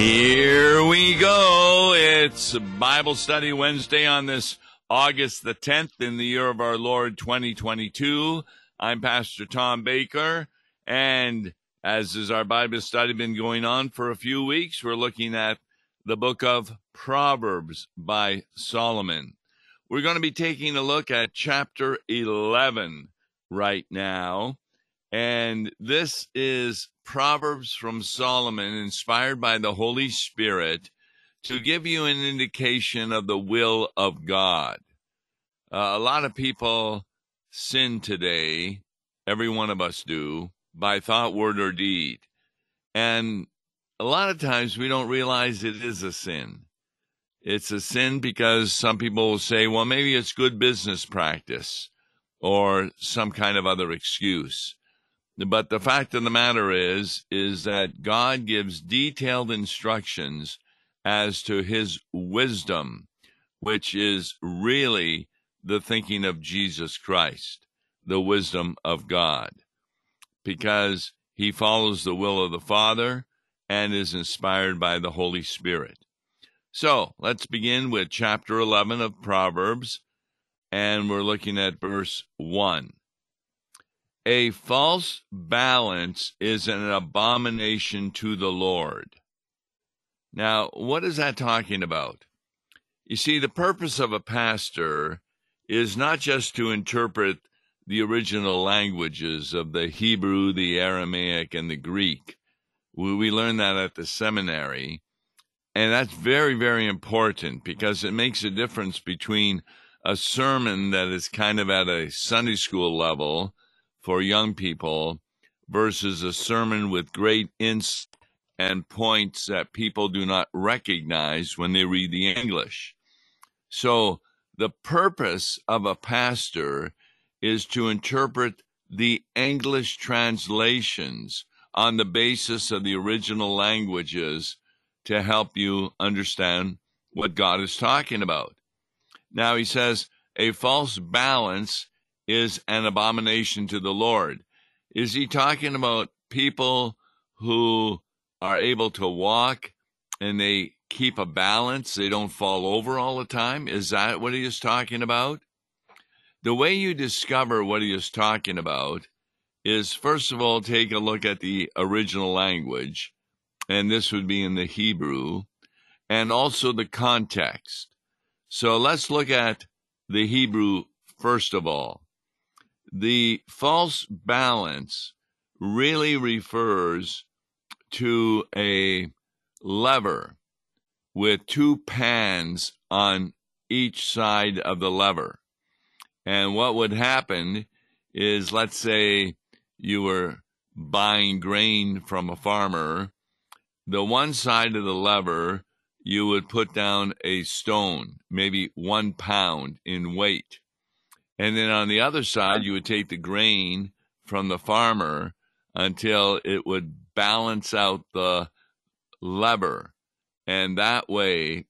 Here we go. It's Bible Study Wednesday on this August the 10th in the year of our Lord 2022. I'm Pastor Tom Baker, and as is our Bible study been going on for a few weeks, we're looking at the book of Proverbs by Solomon. We're going to be taking a look at chapter 11 right now. And this is Proverbs from Solomon, inspired by the Holy Spirit, to give you an indication of the will of God. Uh, a lot of people sin today, every one of us do, by thought, word, or deed. And a lot of times we don't realize it is a sin. It's a sin because some people will say, well, maybe it's good business practice or some kind of other excuse. But the fact of the matter is, is that God gives detailed instructions as to his wisdom, which is really the thinking of Jesus Christ, the wisdom of God, because he follows the will of the Father and is inspired by the Holy Spirit. So let's begin with chapter 11 of Proverbs, and we're looking at verse 1. A false balance is an abomination to the Lord. Now, what is that talking about? You see, the purpose of a pastor is not just to interpret the original languages of the Hebrew, the Aramaic, and the Greek. We learn that at the seminary. And that's very, very important because it makes a difference between a sermon that is kind of at a Sunday school level for young people versus a sermon with great insight and points that people do not recognize when they read the English. So, the purpose of a pastor is to interpret the English translations on the basis of the original languages to help you understand what God is talking about. Now he says, a false balance is an abomination to the Lord. Is he talking about people who are able to walk and they keep a balance, they don't fall over all the time? Is that what he is talking about? The way you discover what he is talking about is first of all, take a look at the original language and this would be in the Hebrew, and also the context. So let's look at the Hebrew first of all. The false balance really refers to a lever with two pans on each side of the lever. And what would happen is, let's say you were buying grain from a farmer the one side of the lever, you would put down a stone, maybe one pound in weight. And then on the other side, you would take the grain from the farmer until it would balance out the lever. And that way,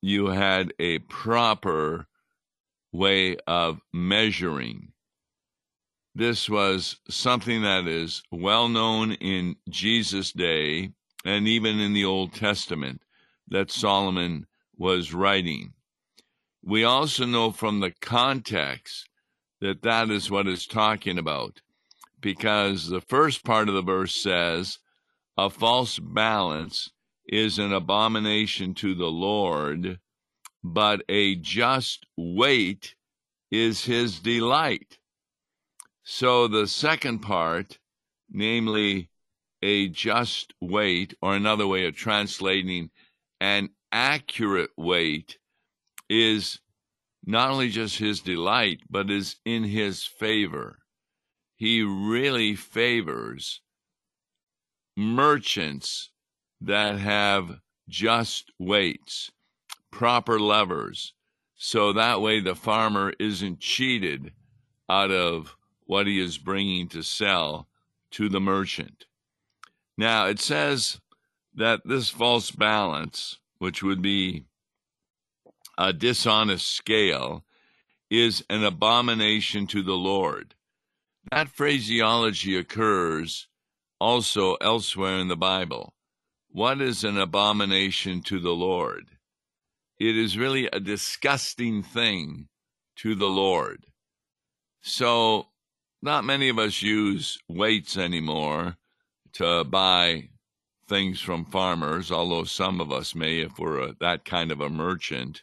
you had a proper way of measuring. This was something that is well known in Jesus' day and even in the Old Testament that Solomon was writing. We also know from the context that that is what it's talking about, because the first part of the verse says, A false balance is an abomination to the Lord, but a just weight is his delight. So the second part, namely, a just weight, or another way of translating an accurate weight, is not only just his delight, but is in his favor. He really favors merchants that have just weights, proper levers, so that way the farmer isn't cheated out of what he is bringing to sell to the merchant. Now, it says that this false balance, which would be a dishonest scale, is an abomination to the Lord. That phraseology occurs also elsewhere in the Bible. what is an abomination to the Lord? It is really a disgusting thing to the Lord. So, not many of us use weights anymore to buy things from farmers, although some of us may if we're a, that kind of a merchant.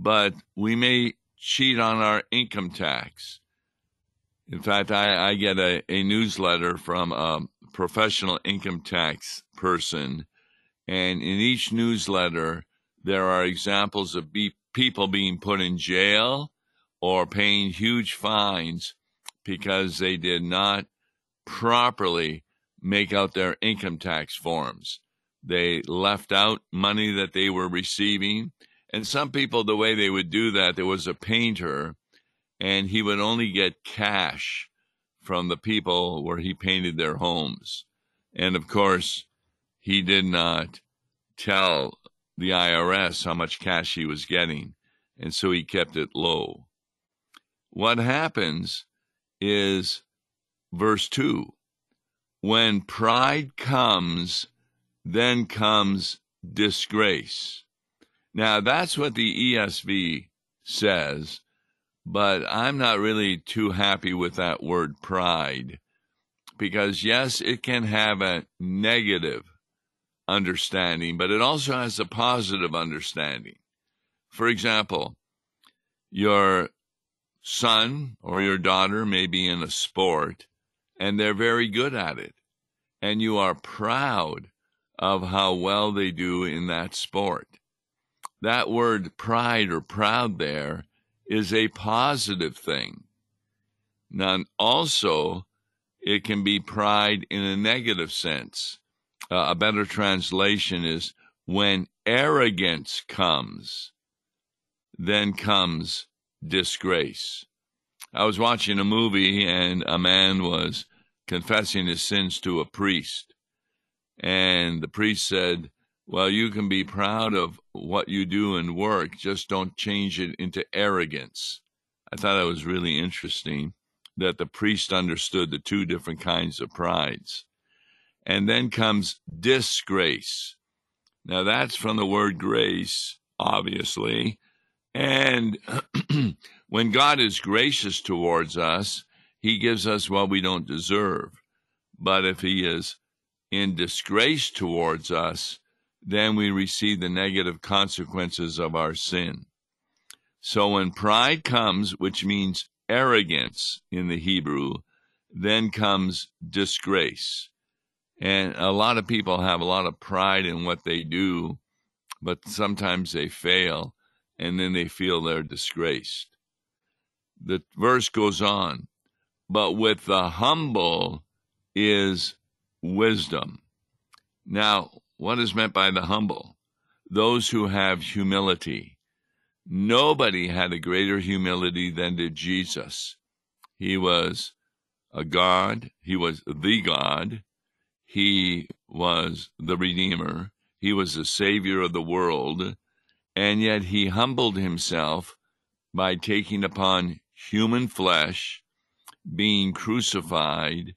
But we may cheat on our income tax. In fact, I, I get a, a newsletter from a professional income tax person, and in each newsletter, there are examples of be- people being put in jail or paying huge fines because they did not properly make out their income tax forms. They left out money that they were receiving. And some people, the way they would do that, there was a painter, and he would only get cash from the people where he painted their homes. And of course, he did not tell the IRS how much cash he was getting, and so he kept it low. What happens is verse 2 when pride comes, then comes disgrace. Now, that's what the ESV says, but I'm not really too happy with that word pride because, yes, it can have a negative understanding, but it also has a positive understanding. For example, your son or your daughter may be in a sport and they're very good at it. And you are proud of how well they do in that sport. That word pride or proud there is a positive thing. Now, also, it can be pride in a negative sense. Uh, a better translation is when arrogance comes, then comes disgrace. I was watching a movie and a man was confessing his sins to a priest. And the priest said, Well, you can be proud of what you do in work, just don't change it into arrogance. I thought that was really interesting that the priest understood the two different kinds of prides. And then comes disgrace. Now, that's from the word grace, obviously. And when God is gracious towards us, he gives us what we don't deserve. But if he is in disgrace towards us, then we receive the negative consequences of our sin. So when pride comes, which means arrogance in the Hebrew, then comes disgrace. And a lot of people have a lot of pride in what they do, but sometimes they fail and then they feel they're disgraced. The verse goes on but with the humble is wisdom. Now, what is meant by the humble? Those who have humility. Nobody had a greater humility than did Jesus. He was a God, he was the God, he was the Redeemer, he was the Savior of the world, and yet he humbled himself by taking upon human flesh being crucified,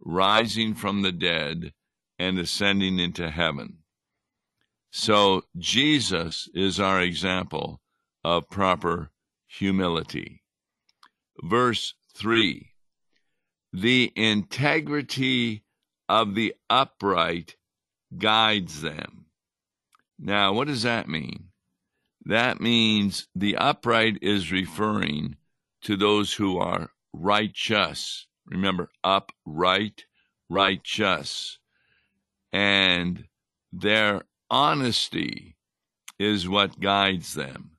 rising from the dead, and ascending into heaven. So Jesus is our example of proper humility. Verse 3 The integrity of the upright guides them. Now, what does that mean? That means the upright is referring to those who are righteous. Remember, upright, righteous. And their honesty is what guides them.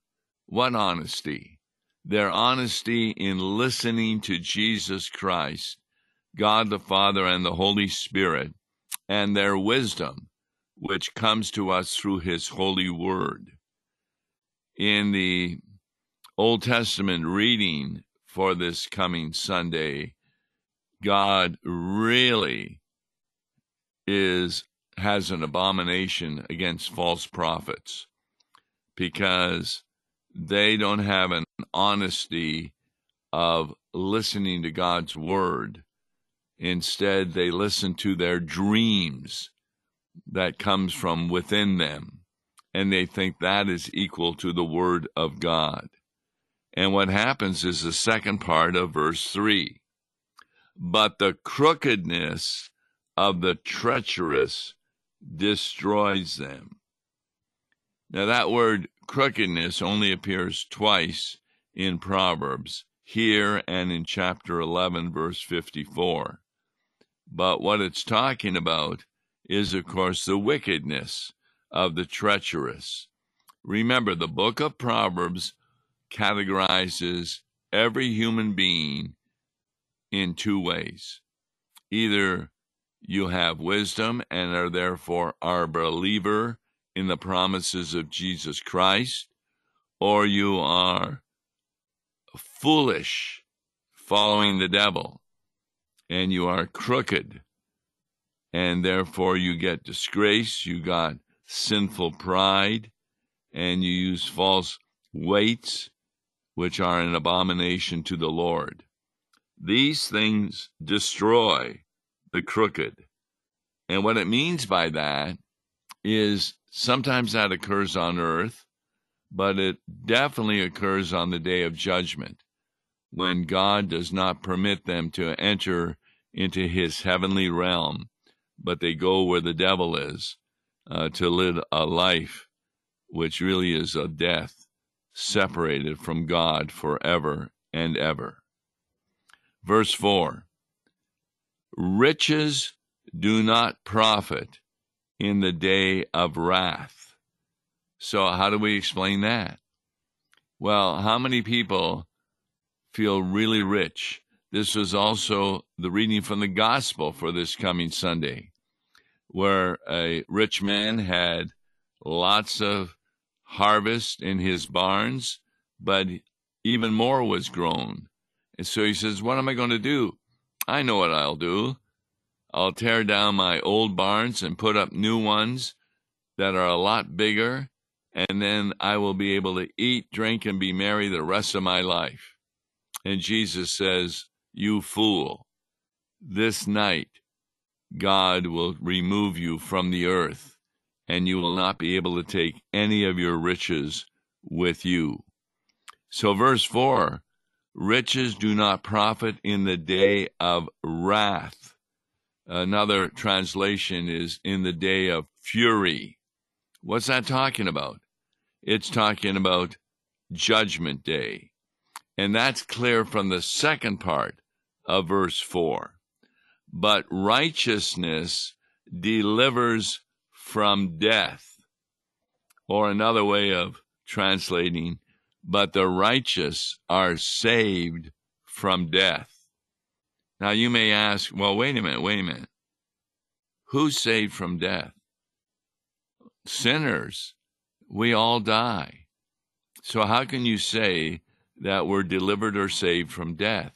What honesty? Their honesty in listening to Jesus Christ, God the Father, and the Holy Spirit, and their wisdom, which comes to us through His holy word. In the Old Testament reading for this coming Sunday, God really is has an abomination against false prophets because they don't have an honesty of listening to God's word. Instead, they listen to their dreams. that comes from within them, and they think that is equal to the Word of God. And what happens is the second part of verse 3 But the crookedness of the treacherous destroys them. Now, that word crookedness only appears twice in Proverbs, here and in chapter 11, verse 54. But what it's talking about is, of course, the wickedness of the treacherous. Remember, the book of Proverbs categorizes every human being in two ways. Either you have wisdom and are therefore a believer in the promises of Jesus Christ, or you are foolish following the devil and you are crooked and therefore you get disgrace, you got sinful pride, and you use false weights, which are an abomination to the Lord. These things destroy the crooked. And what it means by that is sometimes that occurs on earth, but it definitely occurs on the day of judgment when God does not permit them to enter into his heavenly realm, but they go where the devil is uh, to live a life which really is a death separated from God forever and ever. Verse 4 Riches do not profit in the day of wrath. So, how do we explain that? Well, how many people feel really rich? This was also the reading from the gospel for this coming Sunday, where a rich man had lots of harvest in his barns, but even more was grown. And so he says, What am I going to do? I know what I'll do. I'll tear down my old barns and put up new ones that are a lot bigger, and then I will be able to eat, drink, and be merry the rest of my life. And Jesus says, You fool, this night God will remove you from the earth, and you will not be able to take any of your riches with you. So, verse 4 riches do not profit in the day of wrath. Another translation is in the day of fury. What's that talking about? It's talking about judgment day. And that's clear from the second part of verse 4. But righteousness delivers from death. Or another way of translating, but the righteous are saved from death. Now you may ask, well, wait a minute, wait a minute. Who's saved from death? Sinners. We all die. So how can you say that we're delivered or saved from death?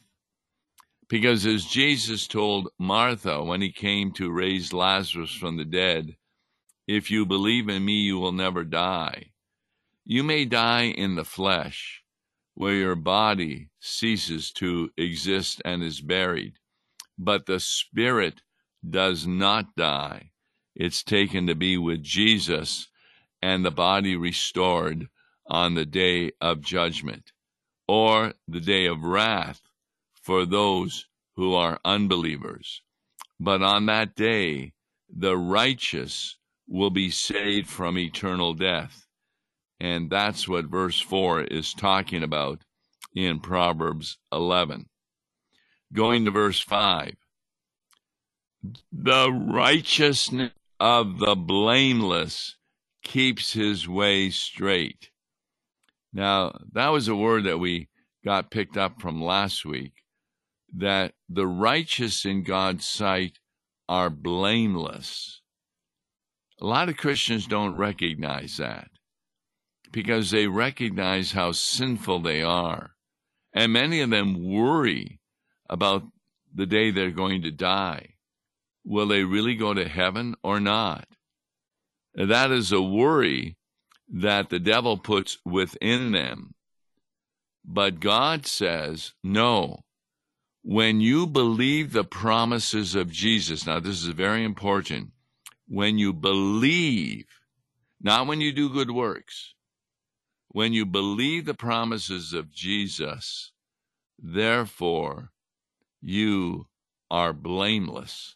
Because as Jesus told Martha when he came to raise Lazarus from the dead, if you believe in me, you will never die. You may die in the flesh, where your body ceases to exist and is buried, but the spirit does not die. It's taken to be with Jesus and the body restored on the day of judgment or the day of wrath for those who are unbelievers. But on that day, the righteous will be saved from eternal death and that's what verse 4 is talking about in Proverbs 11. Going to verse 5. The righteousness of the blameless keeps his way straight. Now, that was a word that we got picked up from last week that the righteous in God's sight are blameless. A lot of Christians don't recognize that because they recognize how sinful they are. And many of them worry about the day they're going to die. Will they really go to heaven or not? That is a worry that the devil puts within them. But God says, no. When you believe the promises of Jesus, now this is very important. when you believe, not when you do good works, when you believe the promises of Jesus, therefore you are blameless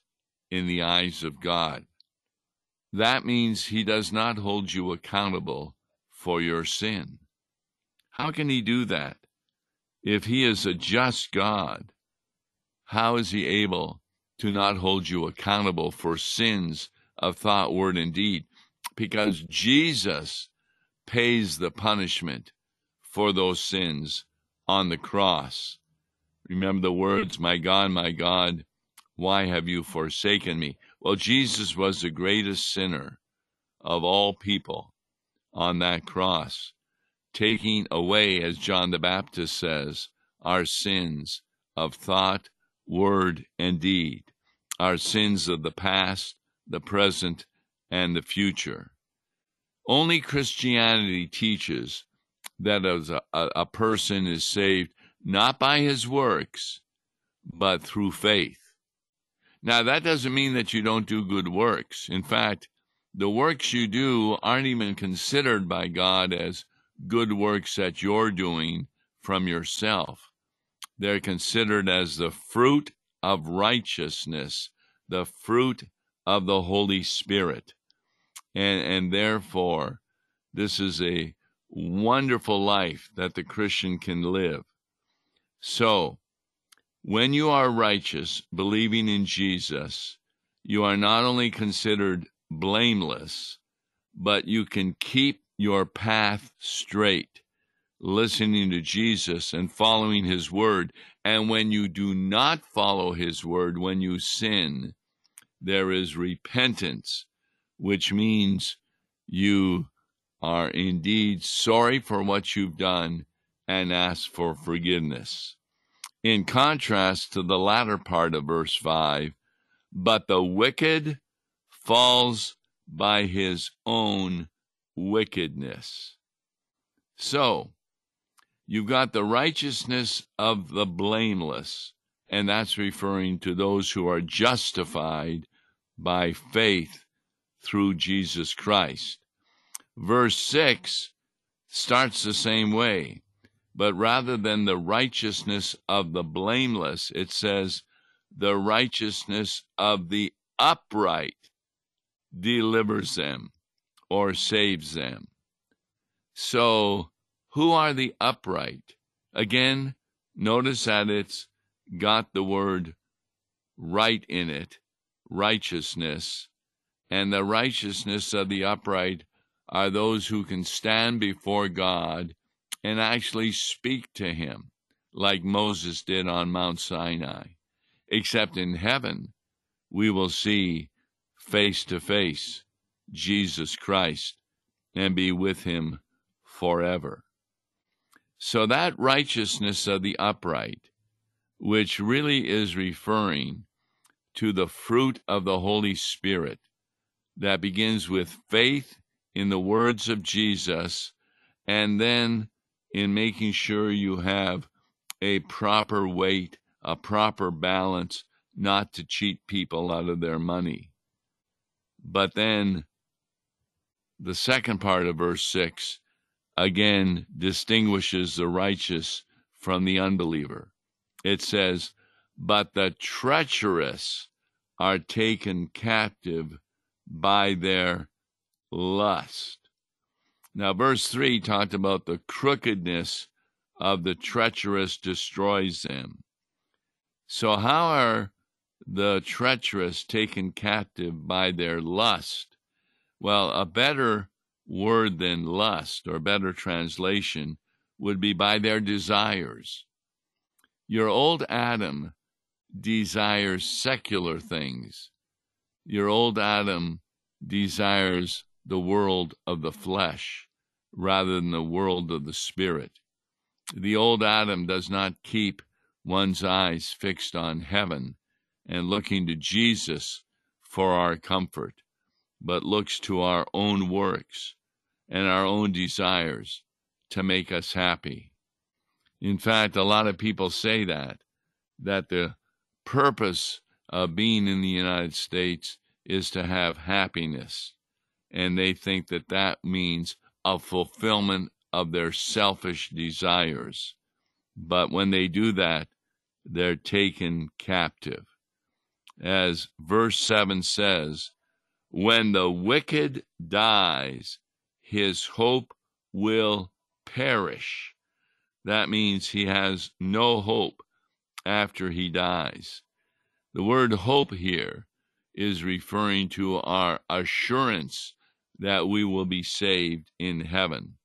in the eyes of God. That means he does not hold you accountable for your sin. How can he do that? If he is a just God, how is he able to not hold you accountable for sins of thought, word, and deed? Because Jesus pays the punishment for those sins on the cross. Remember the words, My God, my God, why have you forsaken me? Well, Jesus was the greatest sinner of all people on that cross, taking away, as John the Baptist says, our sins of thought, word, and deed, our sins of the past, the present, and the future. Only Christianity teaches that as a, a, person is saved not by his works, but through faith. Now, that doesn't mean that you don't do good works. In fact, the works you do aren't even considered by God as good works that you're doing from yourself. They're considered as the fruit of righteousness, the fruit of the Holy Spirit. And, and therefore, this is a wonderful life that the Christian can live. So, when you are righteous, believing in Jesus, you are not only considered blameless, but you can keep your path straight, listening to Jesus and following his word. And when you do not follow his word, when you sin, there is repentance, which means you are indeed sorry for what you've done and ask for forgiveness. In contrast to the latter part of verse 5, but the wicked falls by his own wickedness. So, you've got the righteousness of the blameless, and that's referring to those who are justified by faith through Jesus Christ. Verse 6 starts the same way, but rather than the righteousness of the blameless, it says the righteousness of the upright delivers them or saves them. So, who are the upright? Again, notice that it's got the word right in it, righteousness. And the righteousness of the upright are those who can stand before God and actually speak to Him, like Moses did on Mount Sinai. Except in heaven, we will see face to face Jesus Christ and be with him forever. So that righteousness of the upright, which really is referring to the fruit of the Holy Spirit that begins with faith in the words of Jesus and then in making sure you have a proper weight, a proper balance, not to cheat people out of their money. But then the second part of verse 6 again distinguishes the righteous from the unbeliever. It says, But the treacherous are taken captive by their lust. Now, verse 3 talked about the crookedness of the treacherous destroys them. So, how are the treacherous taken captive by their lust. Well, a better word than lust, or better translation, would be by their desires. Your old Adam desires secular things. Your old Adam desires the world of the flesh rather than the world of the spirit. The old Adam does not keep one's eyes fixed on heaven and looking to Jesus for our comfort, but looks to our own works and our own desires to make us happy. In fact, a lot of people say that, that the purpose of being in the United States is to have happiness. And they think that that means a fulfillment of their selfish desires. But when they do that, they're taken captive. As verse 7 says, when the wicked dies, his hope will perish. That means he has no hope after he dies. The word hope here is referring to our assurance that we will be saved in heaven.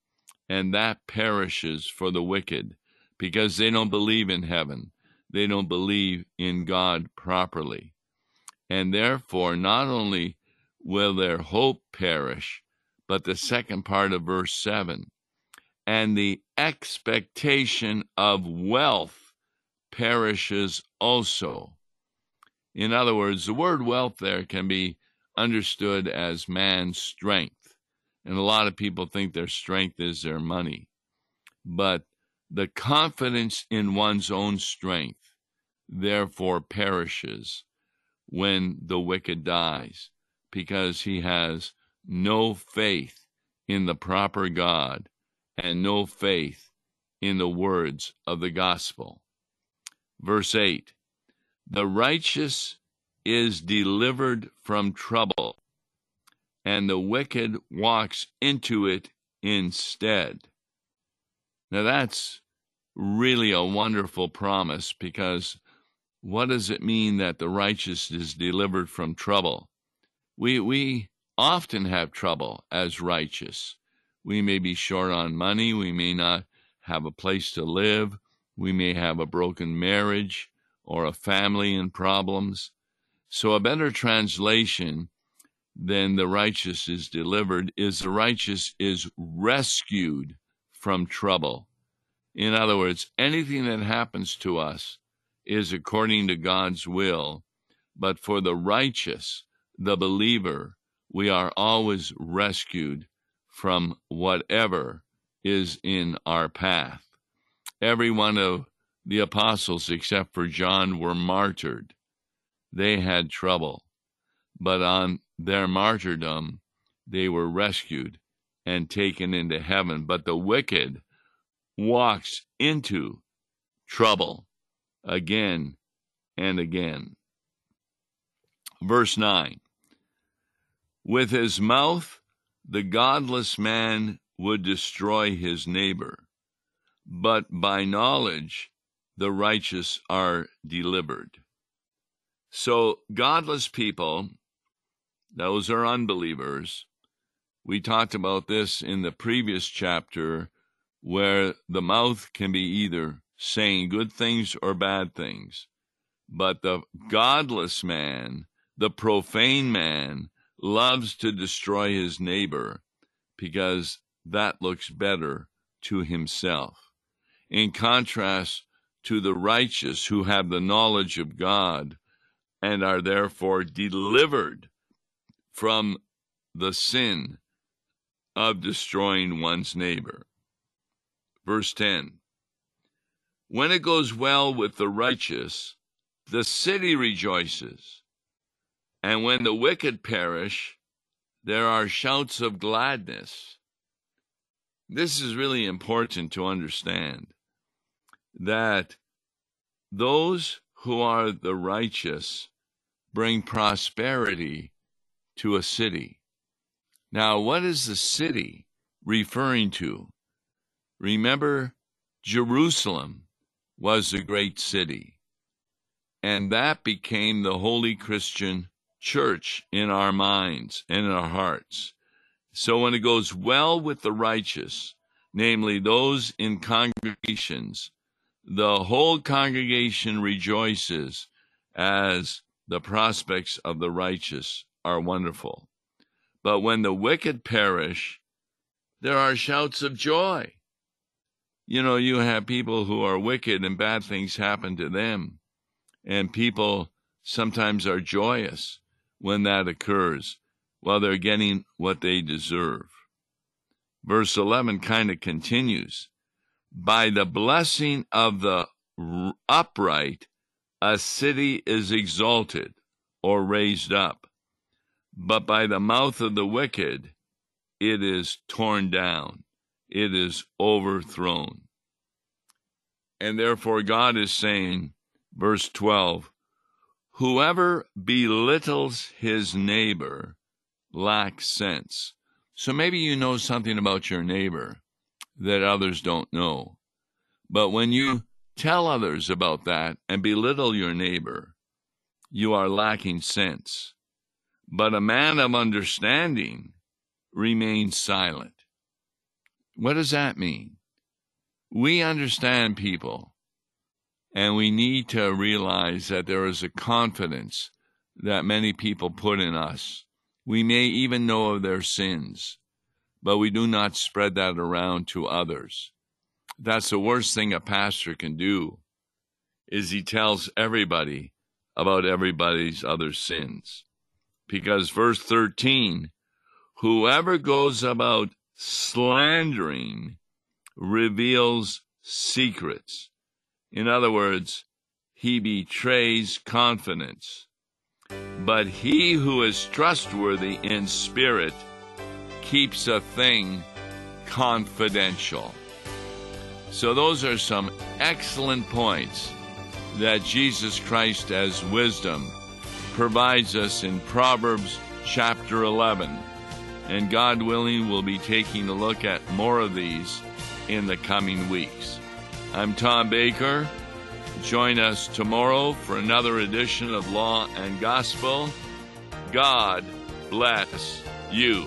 And that perishes for the wicked because they don't believe in heaven. They don't believe in God properly. And therefore, not only will their hope perish, but the second part of verse 7 and the expectation of wealth perishes also. In other words, the word wealth there can be understood as man's strength. And a lot of people think their strength is their money. But the confidence in one's own strength therefore perishes when the wicked dies because he has no faith in the proper God and no faith in the words of the gospel. Verse 8 The righteous is delivered from trouble, and the wicked walks into it instead. Now that's really a wonderful promise because what does it mean that the righteous is delivered from trouble? We, we often have trouble as righteous. We may be short on money. We may not have a place to live. We may have a broken marriage or a family in problems. So, a better translation than the righteous is delivered is the righteous is rescued from trouble. In other words, anything that happens to us is according to God's will, but for the righteous, the believer, we are always rescued from whatever is in our path. Every one of the apostles, except for John, were martyred they had trouble, but on their martyrdom they were rescued and taken into heaven. But the wicked walks into trouble again and again. Verse 9 With his mouth the godless man would destroy his neighbor, but by knowledge the righteous are delivered. So, godless people, those are unbelievers. We talked about this in the previous chapter, where the mouth can be either saying good things or bad things. But the godless man, the profane man, loves to destroy his neighbor because that looks better to himself. In contrast to the righteous who have the knowledge of God, and are therefore delivered from the sin of destroying one's neighbor. Verse 10 When it goes well with the righteous, the city rejoices, and when the wicked perish, there are shouts of gladness. This is really important to understand that those who are the righteous bring prosperity to a city. Now, what is the city referring to? Remember, Jerusalem was the great city, and that became the holy Christian church in our minds and in our hearts. So when it goes well with the righteous, namely those in congregations, the whole congregation rejoices as the prospects of the righteous are wonderful. But when the wicked perish, there are shouts of joy. You know, you have people who are wicked and bad things happen to them, and people sometimes are joyous when that occurs while they're getting what they deserve. Verse 11 kind of continues By the blessing of the upright, a city is exalted or raised up, but by the mouth of the wicked it is torn down, it is overthrown. And therefore, God is saying, verse 12, whoever belittles his neighbor lacks sense. So maybe you know something about your neighbor that others don't know. But when you tell others about that and belittle your neighbor, you are lacking sense. But a man of understanding remains silent. What does that mean? We understand people, and we need to realize that there is a confidence that many people put in us. We may even know of their sins, but we do not spread that around to others. That's the worst thing a pastor can do is he tells everybody about everybody's other sins. Because verse 13, whoever goes about slandering reveals secrets. In other words, he betrays confidence. But he who is trustworthy in spirit keeps a thing confidential. So, those are some excellent points that Jesus Christ, as wisdom, provides us in Proverbs chapter 11. And God willing, we'll be taking a look at more of these in the coming weeks. I'm Tom Baker. Join us tomorrow for another edition of Law and Gospel. God bless you.